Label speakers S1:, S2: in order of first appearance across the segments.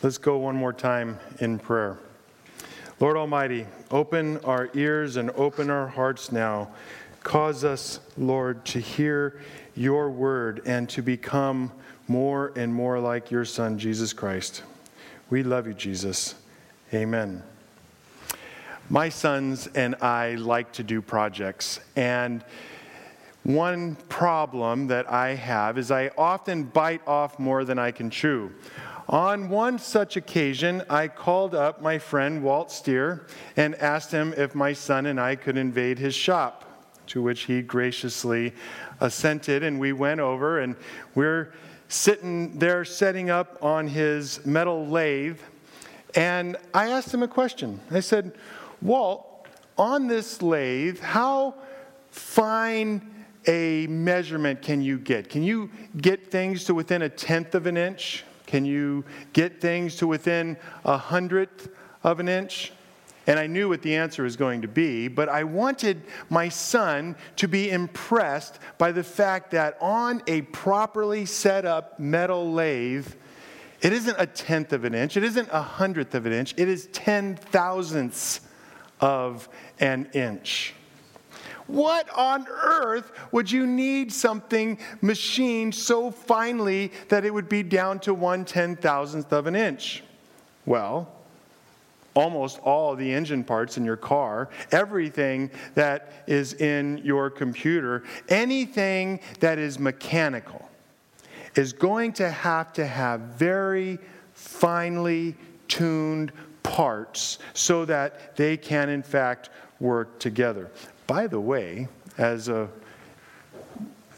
S1: Let's go one more time in prayer. Lord Almighty, open our ears and open our hearts now. Cause us, Lord, to hear your word and to become more and more like your Son, Jesus Christ. We love you, Jesus. Amen. My sons and I like to do projects, and one problem that I have is I often bite off more than I can chew. On one such occasion, I called up my friend Walt Steer and asked him if my son and I could invade his shop, to which he graciously assented, and we went over and we're sitting there setting up on his metal lathe. And I asked him a question. I said, Walt, on this lathe, how fine a measurement can you get? Can you get things to within a tenth of an inch? Can you get things to within a hundredth of an inch? And I knew what the answer was going to be, but I wanted my son to be impressed by the fact that on a properly set up metal lathe, it isn't a tenth of an inch, it isn't a hundredth of an inch, it is ten thousandths of an inch. What on earth would you need something machined so finely that it would be down to one ten thousandth of an inch? Well, almost all the engine parts in your car, everything that is in your computer, anything that is mechanical is going to have to have very finely tuned parts so that they can, in fact, work together. By the way, as a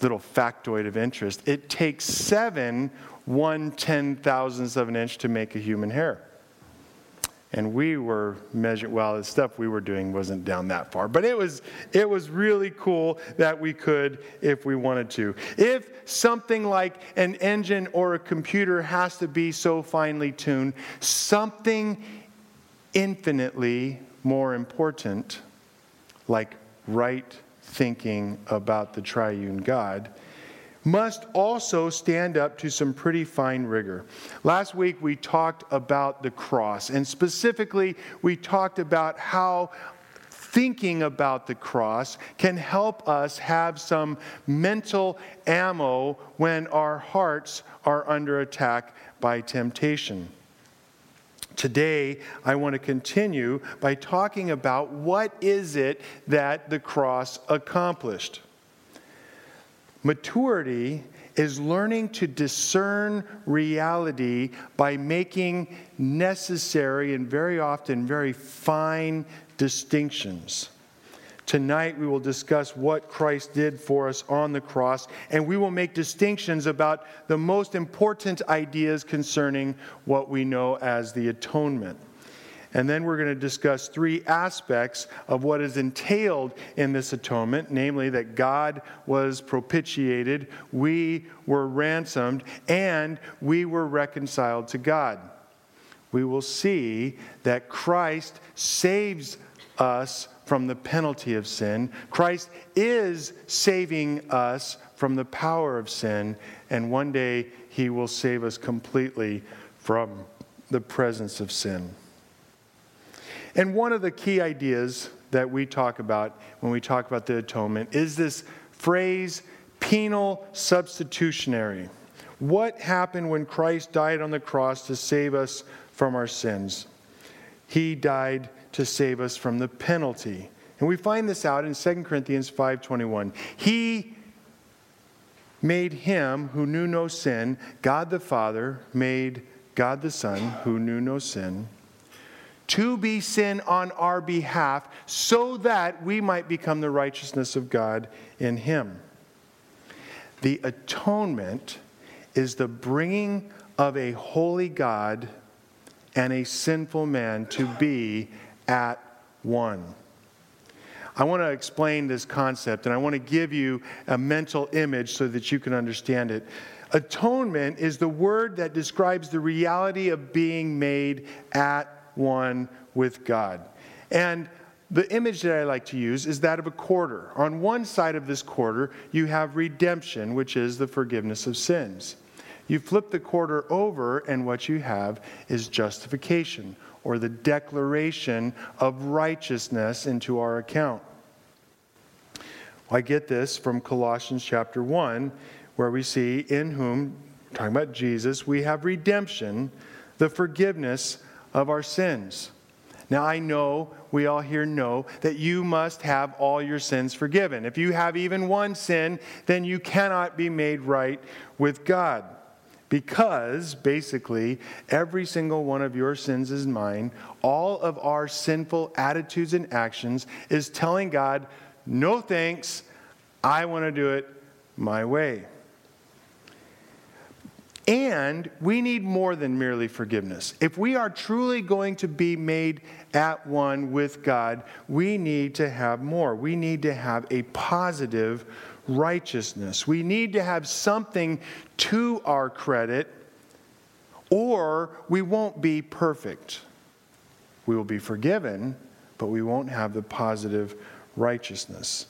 S1: little factoid of interest, it takes seven one ten thousandths of an inch to make a human hair. And we were measuring, well, the stuff we were doing wasn't down that far, but it was, it was really cool that we could if we wanted to. If something like an engine or a computer has to be so finely tuned, something infinitely more important, like right thinking about the triune God, must also stand up to some pretty fine rigor. Last week we talked about the cross, and specifically we talked about how thinking about the cross can help us have some mental ammo when our hearts are under attack by temptation. Today, I want to continue by talking about what is it that the cross accomplished. Maturity is learning to discern reality by making necessary and very often very fine distinctions. Tonight, we will discuss what Christ did for us on the cross, and we will make distinctions about the most important ideas concerning what we know as the atonement. And then we're going to discuss three aspects of what is entailed in this atonement namely, that God was propitiated, we were ransomed, and we were reconciled to God. We will see that Christ saves us from the penalty of sin. Christ is saving us from the power of sin, and one day he will save us completely from the presence of sin. And one of the key ideas that we talk about when we talk about the atonement is this phrase penal substitutionary. What happened when Christ died on the cross to save us from our sins? He died to save us from the penalty. And we find this out in 2 Corinthians 5:21. He made him who knew no sin, God the Father made God the Son who knew no sin to be sin on our behalf so that we might become the righteousness of God in him. The atonement is the bringing of a holy God and a sinful man to be at one. I want to explain this concept and I want to give you a mental image so that you can understand it. Atonement is the word that describes the reality of being made at one with God. And the image that I like to use is that of a quarter. On one side of this quarter, you have redemption, which is the forgiveness of sins. You flip the quarter over, and what you have is justification, or the declaration of righteousness into our account. I get this from Colossians chapter 1, where we see, in whom, talking about Jesus, we have redemption, the forgiveness of our sins. Now, I know, we all here know, that you must have all your sins forgiven. If you have even one sin, then you cannot be made right with God. Because, basically, every single one of your sins is mine. All of our sinful attitudes and actions is telling God, no thanks, I want to do it my way. And we need more than merely forgiveness. If we are truly going to be made at one with God, we need to have more. We need to have a positive righteousness. We need to have something to our credit, or we won't be perfect. We will be forgiven, but we won't have the positive righteousness.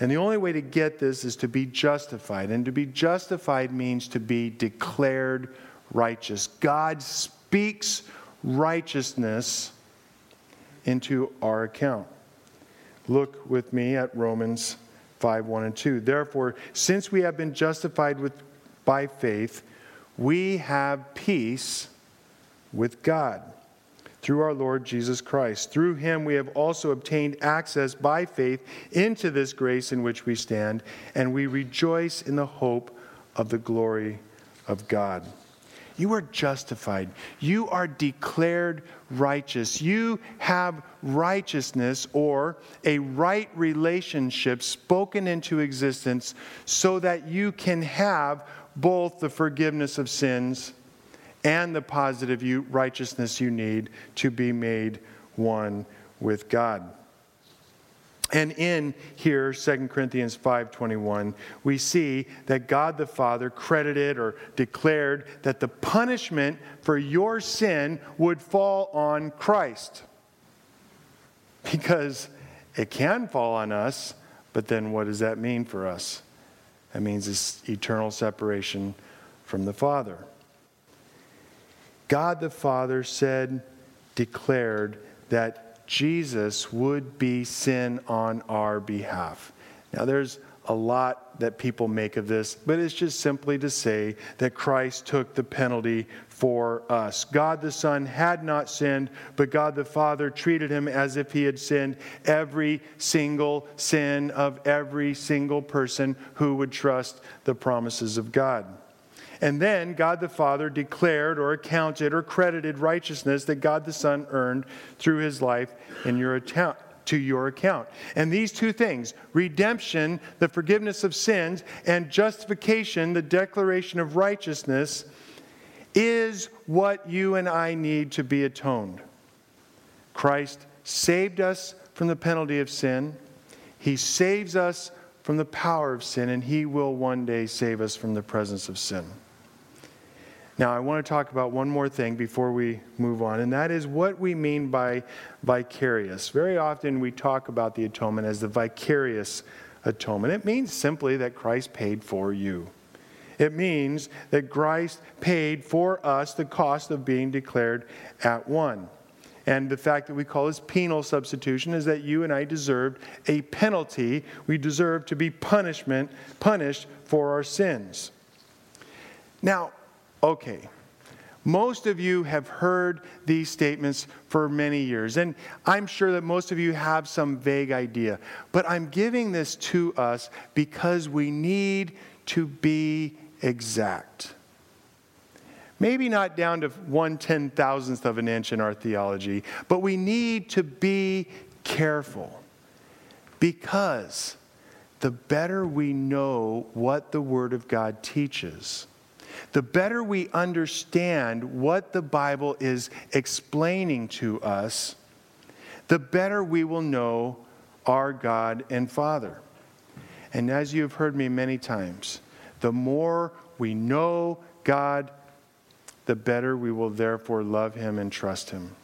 S1: And the only way to get this is to be justified. And to be justified means to be declared righteous. God speaks righteousness into our account. Look with me at Romans 5 1 and 2. Therefore, since we have been justified with, by faith, we have peace with God through our Lord Jesus Christ. Through him we have also obtained access by faith into this grace in which we stand, and we rejoice in the hope of the glory of God. You are justified. You are declared righteous. You have righteousness or a right relationship spoken into existence so that you can have both the forgiveness of sins and the positive righteousness you need to be made one with God. And in here 2 Corinthians 5:21 we see that God the Father credited or declared that the punishment for your sin would fall on Christ. Because it can fall on us, but then what does that mean for us? That means this eternal separation from the Father. God the Father said, declared that Jesus would be sin on our behalf. Now, there's a lot that people make of this, but it's just simply to say that Christ took the penalty for us. God the Son had not sinned, but God the Father treated him as if he had sinned every single sin of every single person who would trust the promises of God. And then God the Father declared or accounted or credited righteousness that God the Son earned through his life in your account to your account. And these two things, redemption, the forgiveness of sins, and justification, the declaration of righteousness, is what you and I need to be atoned. Christ saved us from the penalty of sin. He saves us from the power of sin, and He will one day save us from the presence of sin. Now, I want to talk about one more thing before we move on, and that is what we mean by vicarious. Very often we talk about the atonement as the vicarious atonement. It means simply that Christ paid for you. It means that Christ paid for us the cost of being declared at one. And the fact that we call this penal substitution is that you and I deserved a penalty. We deserve to be punishment, punished for our sins. Now, Okay. Most of you have heard these statements for many years, and I'm sure that most of you have some vague idea. But I'm giving this to us because we need to be exact. Maybe not down to one ten thousandth of an inch in our theology, but we need to be careful because the better we know what the Word of God teaches, the better we understand what the Bible is explaining to us, the better we will know our God and Father. And as you have heard me many times, the more we know God, the better we will therefore love Him and trust Him.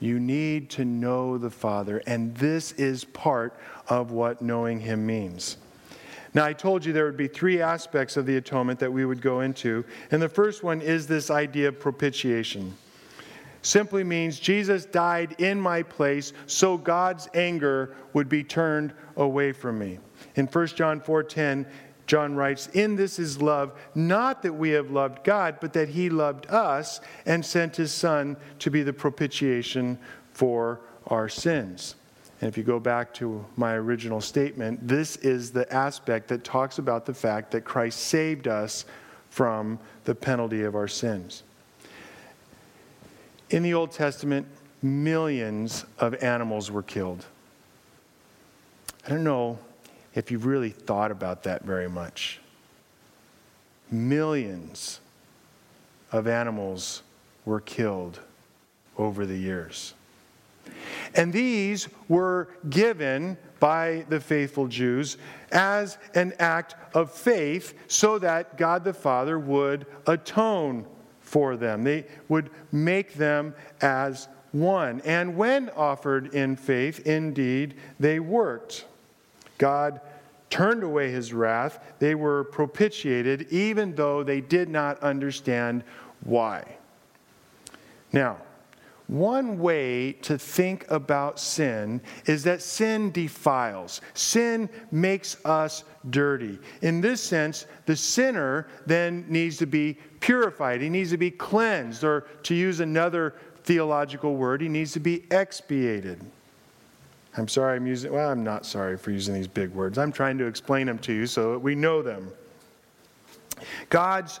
S1: You need to know the Father, and this is part of what knowing Him means. Now, I told you there would be three aspects of the atonement that we would go into. And the first one is this idea of propitiation. Simply means Jesus died in my place so God's anger would be turned away from me. In 1 John 4:10, John writes, In this is love, not that we have loved God, but that he loved us and sent his Son to be the propitiation for our sins. And if you go back to my original statement, this is the aspect that talks about the fact that Christ saved us from the penalty of our sins. In the Old Testament, millions of animals were killed. I don't know if you've really thought about that very much. Millions of animals were killed over the years. And these were given by the faithful Jews as an act of faith so that God the Father would atone for them. They would make them as one. And when offered in faith, indeed, they worked. God turned away his wrath. They were propitiated, even though they did not understand why. Now, one way to think about sin is that sin defiles. Sin makes us dirty. In this sense, the sinner then needs to be purified. He needs to be cleansed, or to use another theological word, he needs to be expiated. I'm sorry I'm using, well, I'm not sorry for using these big words. I'm trying to explain them to you so that we know them. God's,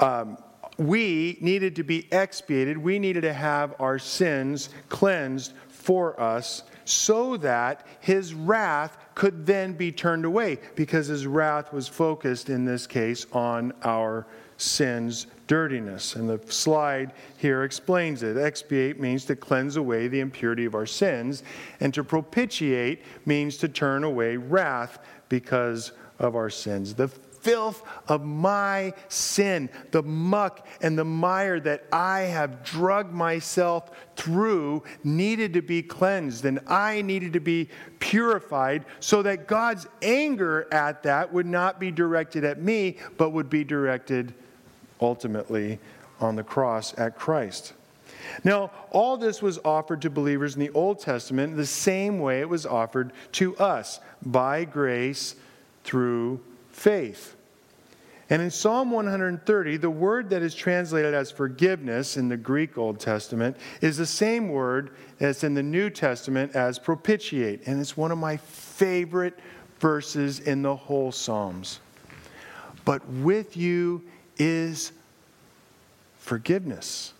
S1: um, we needed to be expiated. We needed to have our sins cleansed for us so that his wrath could then be turned away because his wrath was focused in this case on our sins dirtiness. And the slide here explains it. Expiate means to cleanse away the impurity of our sins, and to propitiate means to turn away wrath because of our sins. The filth of my sin, the muck and the mire that I have drugged myself through, needed to be cleansed, and I needed to be purified so that God's anger at that would not be directed at me, but would be directed ultimately on the cross at Christ. Now, all this was offered to believers in the Old Testament the same way it was offered to us by grace through faith. And in Psalm 130, the word that is translated as forgiveness in the Greek Old Testament is the same word as in the New Testament as propitiate. And it's one of my favorite verses in the whole Psalms. But with you is forgiveness,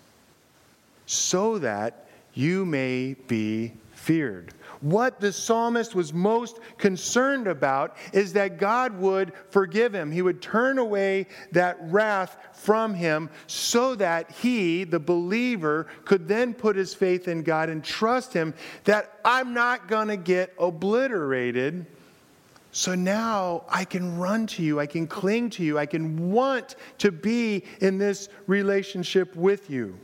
S1: so that you may be feared. What the psalmist was most concerned about is that God would forgive him. He would turn away that wrath from him so that he, the believer, could then put his faith in God and trust him that I'm not going to get obliterated so now I can run to you, I can cling to you, I can want to be in this relationship with you.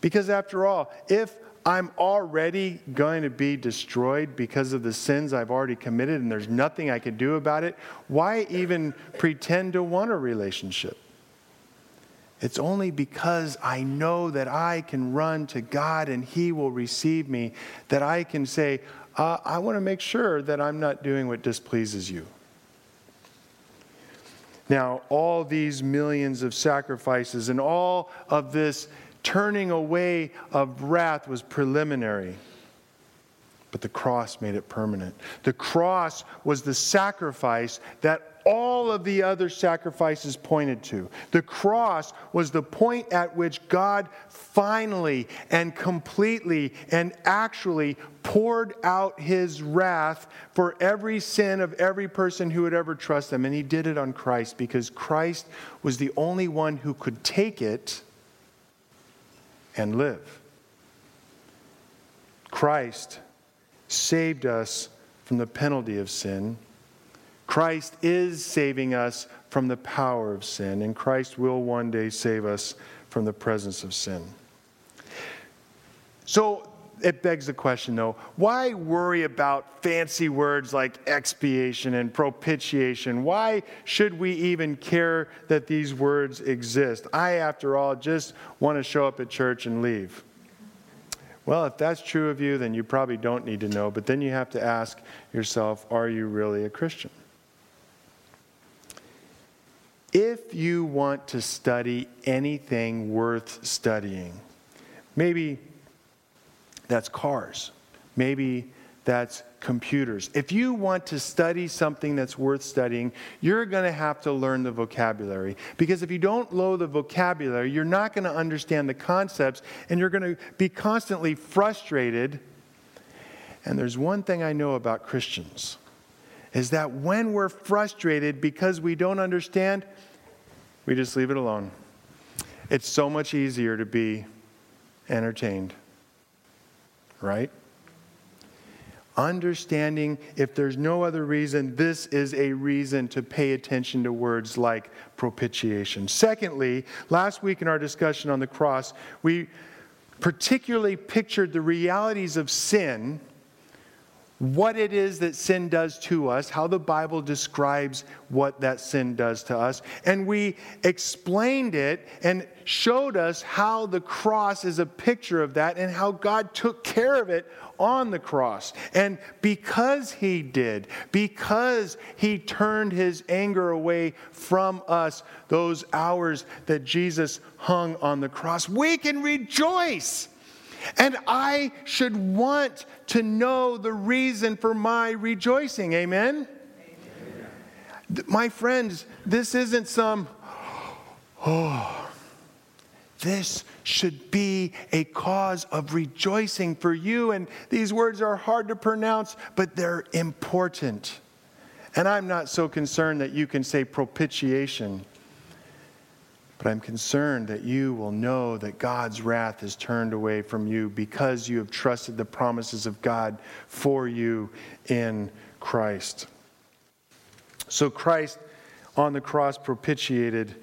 S1: Because after all, if I'm already going to be destroyed because of the sins I've already committed and there's nothing I can do about it, why even pretend to want a relationship? It's only because I know that I can run to God and He will receive me that I can say, uh, I want to make sure that I'm not doing what displeases you. Now, all these millions of sacrifices and all of this turning away of wrath was preliminary. But the cross made it permanent. The cross was the sacrifice that all of the other sacrifices pointed to. The cross was the point at which God finally and completely and actually poured out his wrath for every sin of every person who would ever trust him. And he did it on Christ because Christ was the only one who could take it and live. Christ saved us from the penalty of sin Christ is saving us from the power of sin, and Christ will one day save us from the presence of sin. So, it begs the question though why worry about fancy words like expiation and propitiation? Why should we even care that these words exist? I, after all, just want to show up at church and leave. Well, if that's true of you, then you probably don't need to know, but then you have to ask yourself are you really a Christian? If you want to study anything worth studying, maybe that's cars. Maybe that's computers. If you want to study something that's worth studying, you're going to have to learn the vocabulary. Because if you don't know the vocabulary, you're not going to understand the concepts and you're going to be constantly frustrated. And there's one thing I know about Christians is that when we're frustrated because we don't understand, we just leave it alone. It's so much easier to be entertained right? Understanding if there's no other reason, this is a reason to pay attention to words like propitiation. Secondly, last week in our discussion on the cross, we particularly pictured the realities of sin what it is that sin does to us, how the Bible describes what that sin does to us. And we explained it and showed us how the cross is a picture of that and how God took care of it on the cross. And because He did, because He turned His anger away from us those hours that Jesus hung on the cross, we can rejoice and I should want to know the reason for my rejoicing. Amen? Amen? My friends, this isn't some, oh, this should be a cause of rejoicing for you. And these words are hard to pronounce, but they're important. And I'm not so concerned that you can say propitiation. But I'm concerned that you will know that God's wrath is turned away from you because you have trusted the promises of God for you in Christ. So Christ on the cross propitiated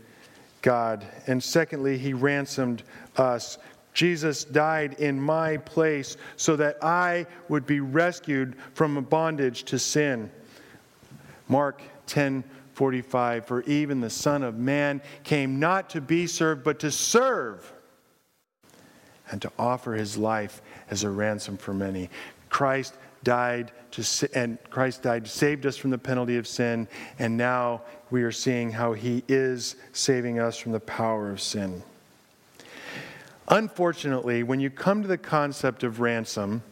S1: God. And secondly, he ransomed us. Jesus died in my place so that I would be rescued from a bondage to sin. Mark 10 45 For even the Son of Man came not to be served, but to serve and to offer his life as a ransom for many. Christ died to and Christ died saved us from the penalty of sin and now we are seeing how he is saving us from the power of sin. Unfortunately, when you come to the concept of ransom,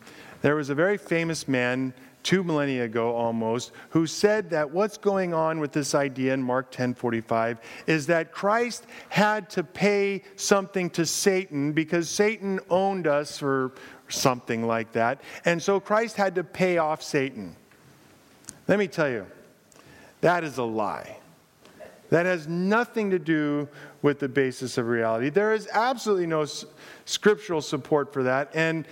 S1: there was a very famous man two millennia ago almost, who said that what's going on with this idea in Mark 10:45 is that Christ had to pay something to Satan because Satan owned us or something like that. And so Christ had to pay off Satan. Let me tell you, that is a lie. That has nothing to do with the basis of reality. There is absolutely no scriptural support for that. And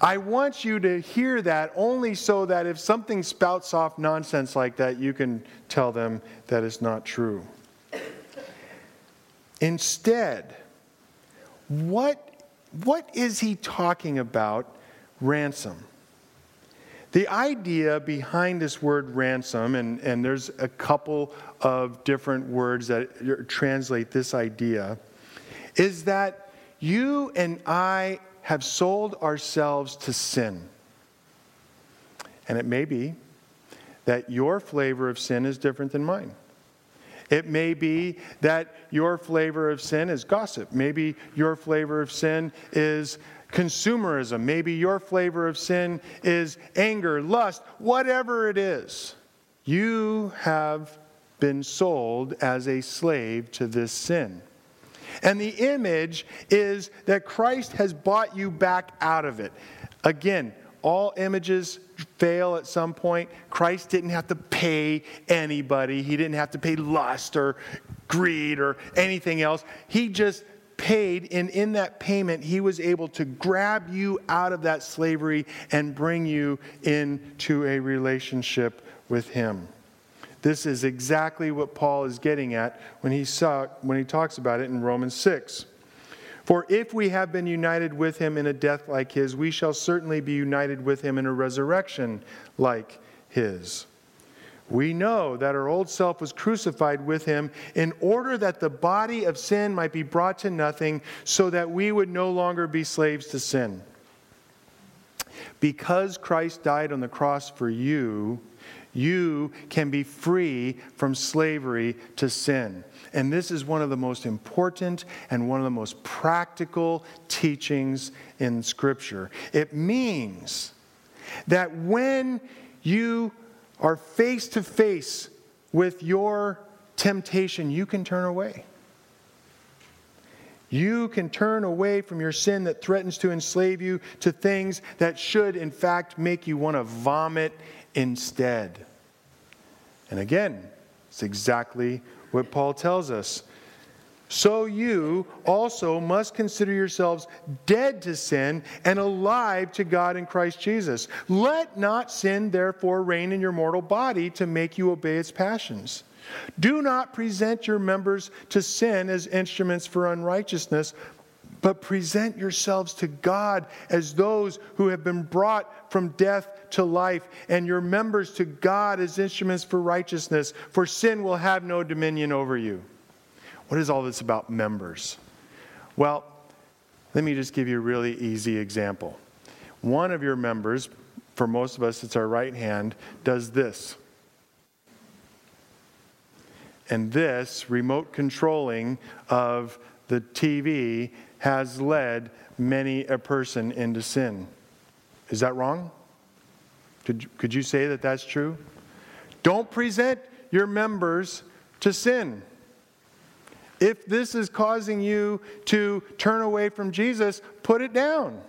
S1: I want you to hear that only so that if something spouts off nonsense like that, you can tell them that it's not true. Instead, what, what is he talking about ransom? The idea behind this word ransom, and, and there's a couple of different words that translate this idea, is that you and I have sold ourselves to sin. And it may be that your flavor of sin is different than mine. It may be that your flavor of sin is gossip. Maybe your flavor of sin is consumerism. Maybe your flavor of sin is anger, lust, whatever it is. You have been sold as a slave to this sin. And the image is that Christ has bought you back out of it. Again, all images fail at some point. Christ didn't have to pay anybody, he didn't have to pay lust or greed or anything else. He just paid, and in that payment, he was able to grab you out of that slavery and bring you into a relationship with him. This is exactly what Paul is getting at when he, saw, when he talks about it in Romans 6. For if we have been united with him in a death like his, we shall certainly be united with him in a resurrection like his. We know that our old self was crucified with him in order that the body of sin might be brought to nothing, so that we would no longer be slaves to sin. Because Christ died on the cross for you, you can be free from slavery to sin. And this is one of the most important and one of the most practical teachings in Scripture. It means that when you are face to face with your temptation, you can turn away. You can turn away from your sin that threatens to enslave you to things that should, in fact, make you want to vomit instead. And again, it's exactly what Paul tells us. So you also must consider yourselves dead to sin and alive to God in Christ Jesus. Let not sin, therefore, reign in your mortal body to make you obey its passions. Do not present your members to sin as instruments for unrighteousness, but present yourselves to God as those who have been brought from death to life, and your members to God as instruments for righteousness, for sin will have no dominion over you. What is all this about members? Well, let me just give you a really easy example. One of your members, for most of us, it's our right hand, does this. And this remote controlling of the TV has led many a person into sin. Is that wrong? Could, could you say that that's true? Don't present your members to sin. If this is causing you to turn away from Jesus, put it down.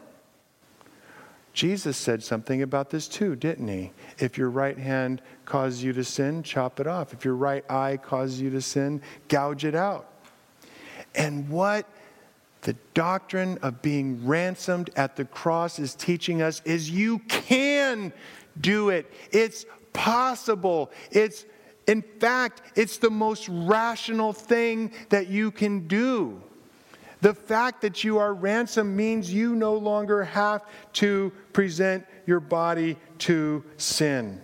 S1: Jesus said something about this too, didn't he? If your right hand causes you to sin, chop it off. If your right eye causes you to sin, gouge it out. And what the doctrine of being ransomed at the cross is teaching us is you can do it. It's possible. It's in fact, it's the most rational thing that you can do. The fact that you are ransomed means you no longer have to present your body to sin.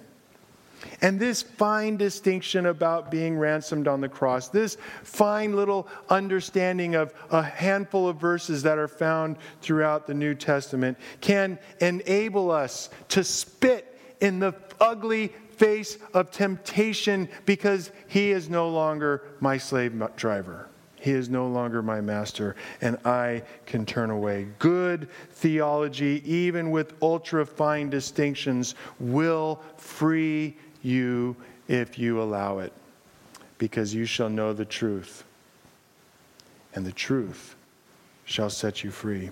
S1: And this fine distinction about being ransomed on the cross, this fine little understanding of a handful of verses that are found throughout the New Testament, can enable us to spit in the ugly face of temptation because he is no longer my slave driver. He is no longer my master, and I can turn away. Good theology, even with ultra fine distinctions, will free you if you allow it, because you shall know the truth, and the truth shall set you free.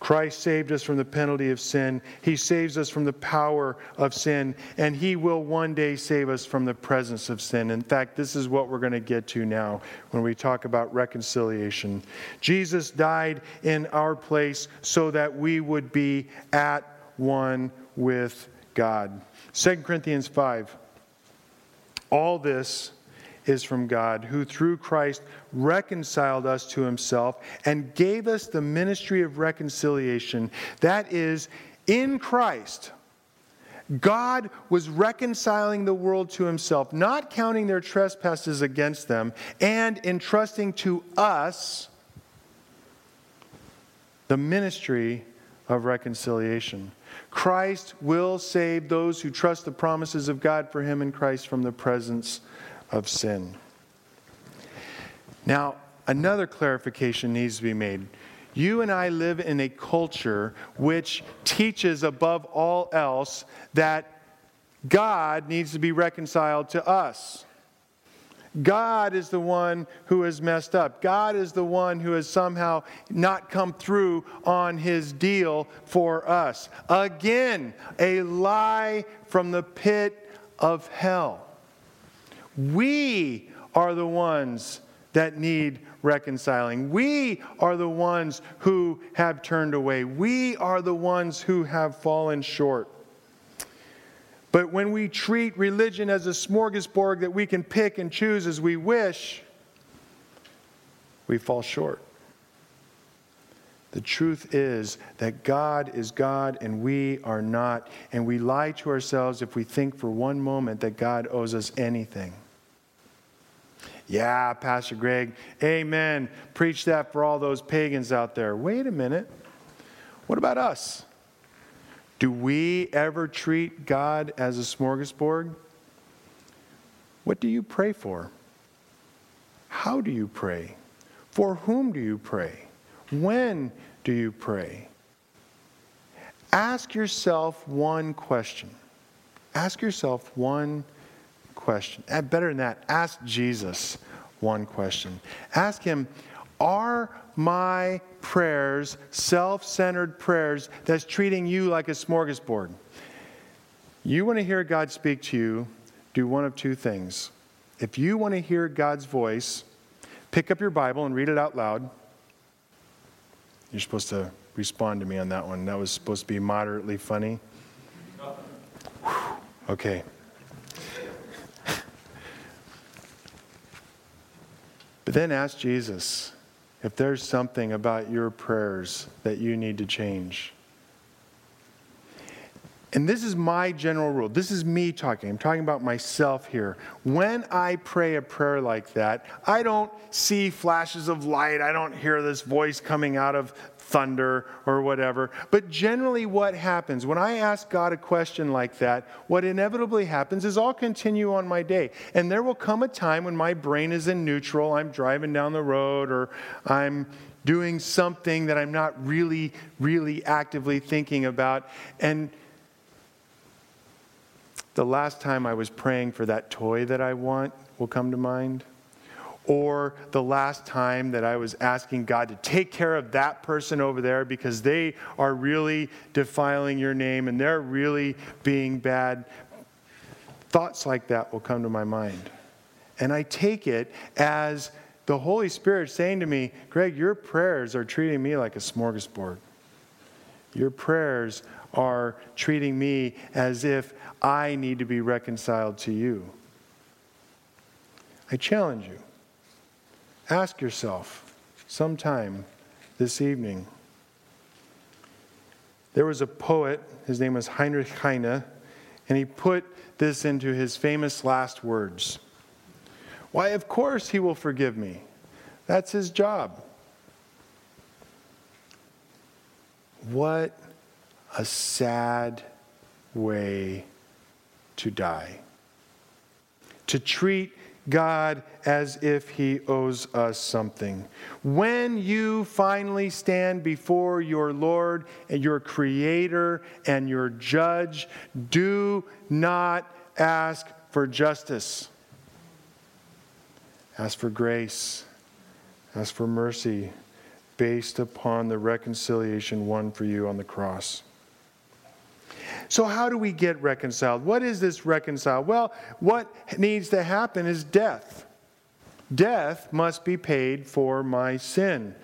S1: Christ saved us from the penalty of sin. He saves us from the power of sin, and He will one day save us from the presence of sin. In fact, this is what we're going to get to now when we talk about reconciliation. Jesus died in our place so that we would be at one with God. 2 Corinthians 5. All this is from God, who through Christ reconciled us to himself and gave us the ministry of reconciliation. That is, in Christ, God was reconciling the world to himself, not counting their trespasses against them, and entrusting to us the ministry of reconciliation. Christ will save those who trust the promises of God for him in Christ from the presence of sin. Now, another clarification needs to be made. You and I live in a culture which teaches above all else that God needs to be reconciled to us. God is the one who has messed up. God is the one who has somehow not come through on his deal for us. Again, a lie from the pit of hell. We are the ones that need reconciling. We are the ones who have turned away. We are the ones who have fallen short. But when we treat religion as a smorgasbord that we can pick and choose as we wish, we fall short. The truth is that God is God and we are not. And we lie to ourselves if we think for one moment that God owes us anything. Yeah, Pastor Greg, amen. Preach that for all those pagans out there. Wait a minute. What about us? Do we ever treat God as a smorgasbord? What do you pray for? How do you pray? For whom do you pray? When do you pray? Ask yourself one question. Ask yourself one question. Uh, better than that, ask Jesus one question. Ask him, Are my prayers self centered prayers that's treating you like a smorgasbord? You want to hear God speak to you, do one of two things. If you want to hear God's voice, pick up your Bible and read it out loud. You're supposed to respond to me on that one. That was supposed to be moderately funny. Okay. But then ask Jesus if there's something about your prayers that you need to change. And this is my general rule. This is me talking. I'm talking about myself here. When I pray a prayer like that, I don't see flashes of light. I don't hear this voice coming out of thunder or whatever. But generally, what happens when I ask God a question like that, what inevitably happens is I'll continue on my day. And there will come a time when my brain is in neutral. I'm driving down the road or I'm doing something that I'm not really, really actively thinking about. And the last time I was praying for that toy that I want will come to mind. Or the last time that I was asking God to take care of that person over there because they are really defiling your name and they're really being bad. Thoughts like that will come to my mind. And I take it as the Holy Spirit saying to me, Greg, your prayers are treating me like a smorgasbord. Your prayers are treating me as if I need to be reconciled to you. I challenge you. Ask yourself sometime this evening. There was a poet, his name was Heinrich Heine, and he put this into his famous last words Why, of course, he will forgive me. That's his job. What a sad way to die. To treat God as if he owes us something. When you finally stand before your Lord and your Creator and your Judge, do not ask for justice. Ask for grace. Ask for mercy based upon the reconciliation won for you on the cross. So, how do we get reconciled? What is this reconciled? Well, what needs to happen is death. Death must be paid for my sin.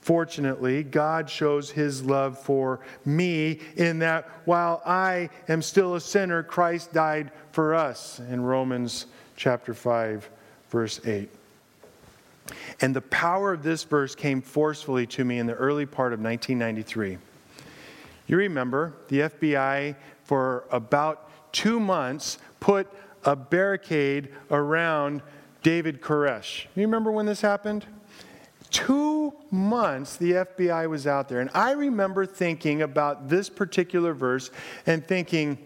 S1: Fortunately, God shows his love for me in that while I am still a sinner, Christ died for us in Romans chapter 5, verse 8. And the power of this verse came forcefully to me in the early part of 1993. You remember the FBI for about two months put a barricade around David Koresh. You remember when this happened? Two months the FBI was out there. And I remember thinking about this particular verse and thinking,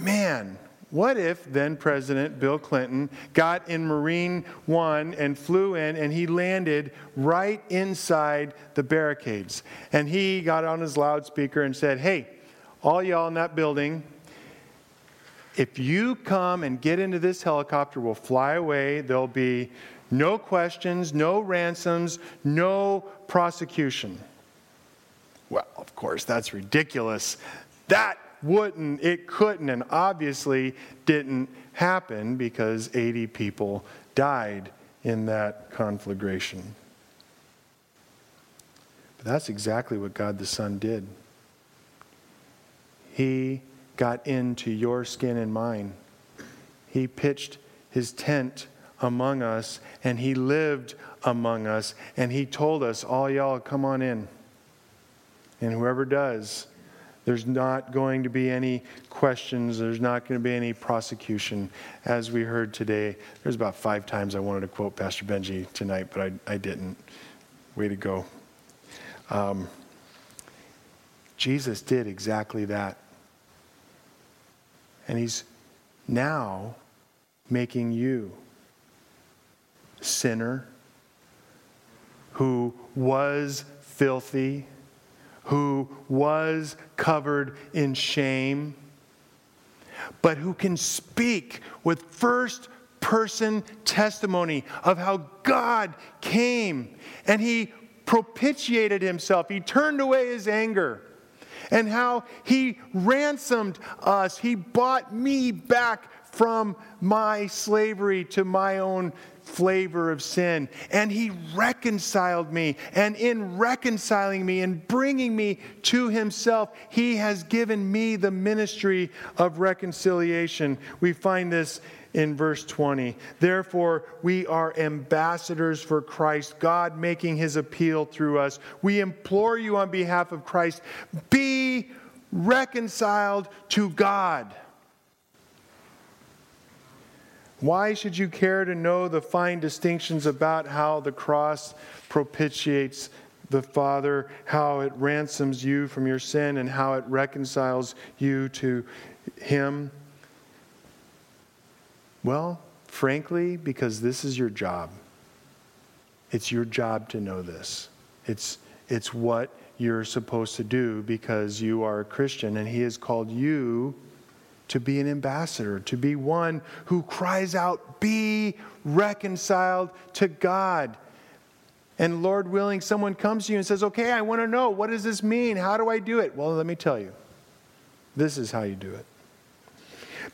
S1: man, what if then President Bill Clinton got in Marine One and flew in and he landed right inside the barricades? And he got on his loudspeaker and said, Hey, all y'all in that building, if you come and get into this helicopter, we'll fly away. There'll be no questions, no ransoms, no prosecution. Well, of course, that's ridiculous. That wouldn't, it couldn't, and obviously didn't happen because 80 people died in that conflagration. But that's exactly what God the Son did. He got into your skin and mine. He pitched his tent among us and he lived among us and he told us, All y'all, come on in. And whoever does, there's not going to be any questions. There's not going to be any prosecution. As we heard today, there's about five times I wanted to quote Pastor Benji tonight, but I, I didn't. Way to go. Um, Jesus did exactly that. And he's now making you sinner who was filthy, who was covered in shame, but who can speak with first person testimony of how God came and he propitiated himself. He turned away his anger and how he ransomed us. He bought me back from my slavery to my own flavor of sin. And he reconciled me. And in reconciling me and bringing me to himself, he has given me the ministry of reconciliation. We find this in verse 20. Therefore, we are ambassadors for Christ, God making his appeal through us. We implore you on behalf of Christ be reconciled to God. Why should you care to know the fine distinctions about how the cross propitiates the Father, how it ransoms you from your sin, and how it reconciles you to Him? Well, frankly, because this is your job. It's your job to know this. It's, it's what you're supposed to do because you are a Christian, and He has called you to be an ambassador, to be one who cries out, Be reconciled to God. And Lord willing, someone comes to you and says, Okay, I want to know, what does this mean? How do I do it? Well, let me tell you. This is how you do it.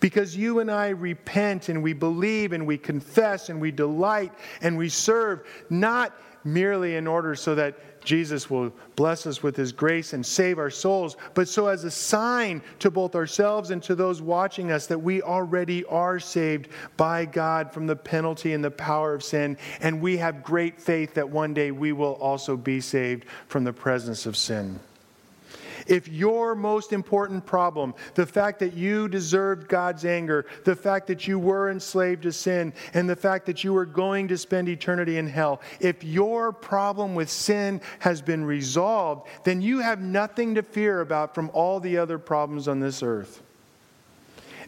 S1: Because you and I repent and we believe and we confess and we delight and we serve, not merely in order so that Jesus will bless us with his grace and save our souls, but so as a sign to both ourselves and to those watching us that we already are saved by God from the penalty and the power of sin, and we have great faith that one day we will also be saved from the presence of sin. If your most important problem, the fact that you deserved God's anger, the fact that you were enslaved to sin, and the fact that you were going to spend eternity in hell, if your problem with sin has been resolved, then you have nothing to fear about from all the other problems on this earth.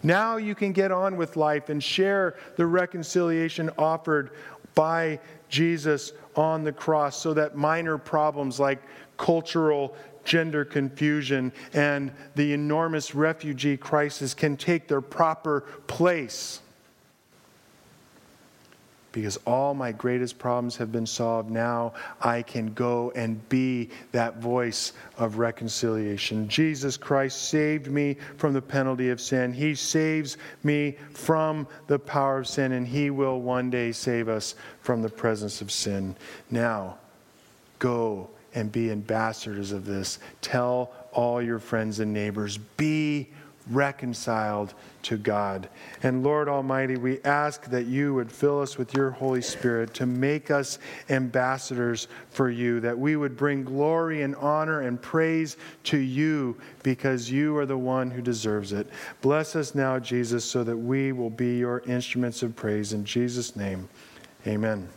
S1: Now you can get on with life and share the reconciliation offered by Jesus on the cross so that minor problems like cultural gender confusion and the enormous refugee crisis can take their proper place. Because all my greatest problems have been solved, now I can go and be that voice of reconciliation. Jesus Christ saved me from the penalty of sin. He saves me from the power of sin, and He will one day save us from the presence of sin. Now, go and be ambassadors of this. Tell all your friends and neighbors, be reconciled to God. And Lord Almighty, we ask that you would fill us with your Holy Spirit to make us ambassadors for you, that we would bring glory and honor and praise to you because you are the one who deserves it. Bless us now, Jesus, so that we will be your instruments of praise. In Jesus' name, amen.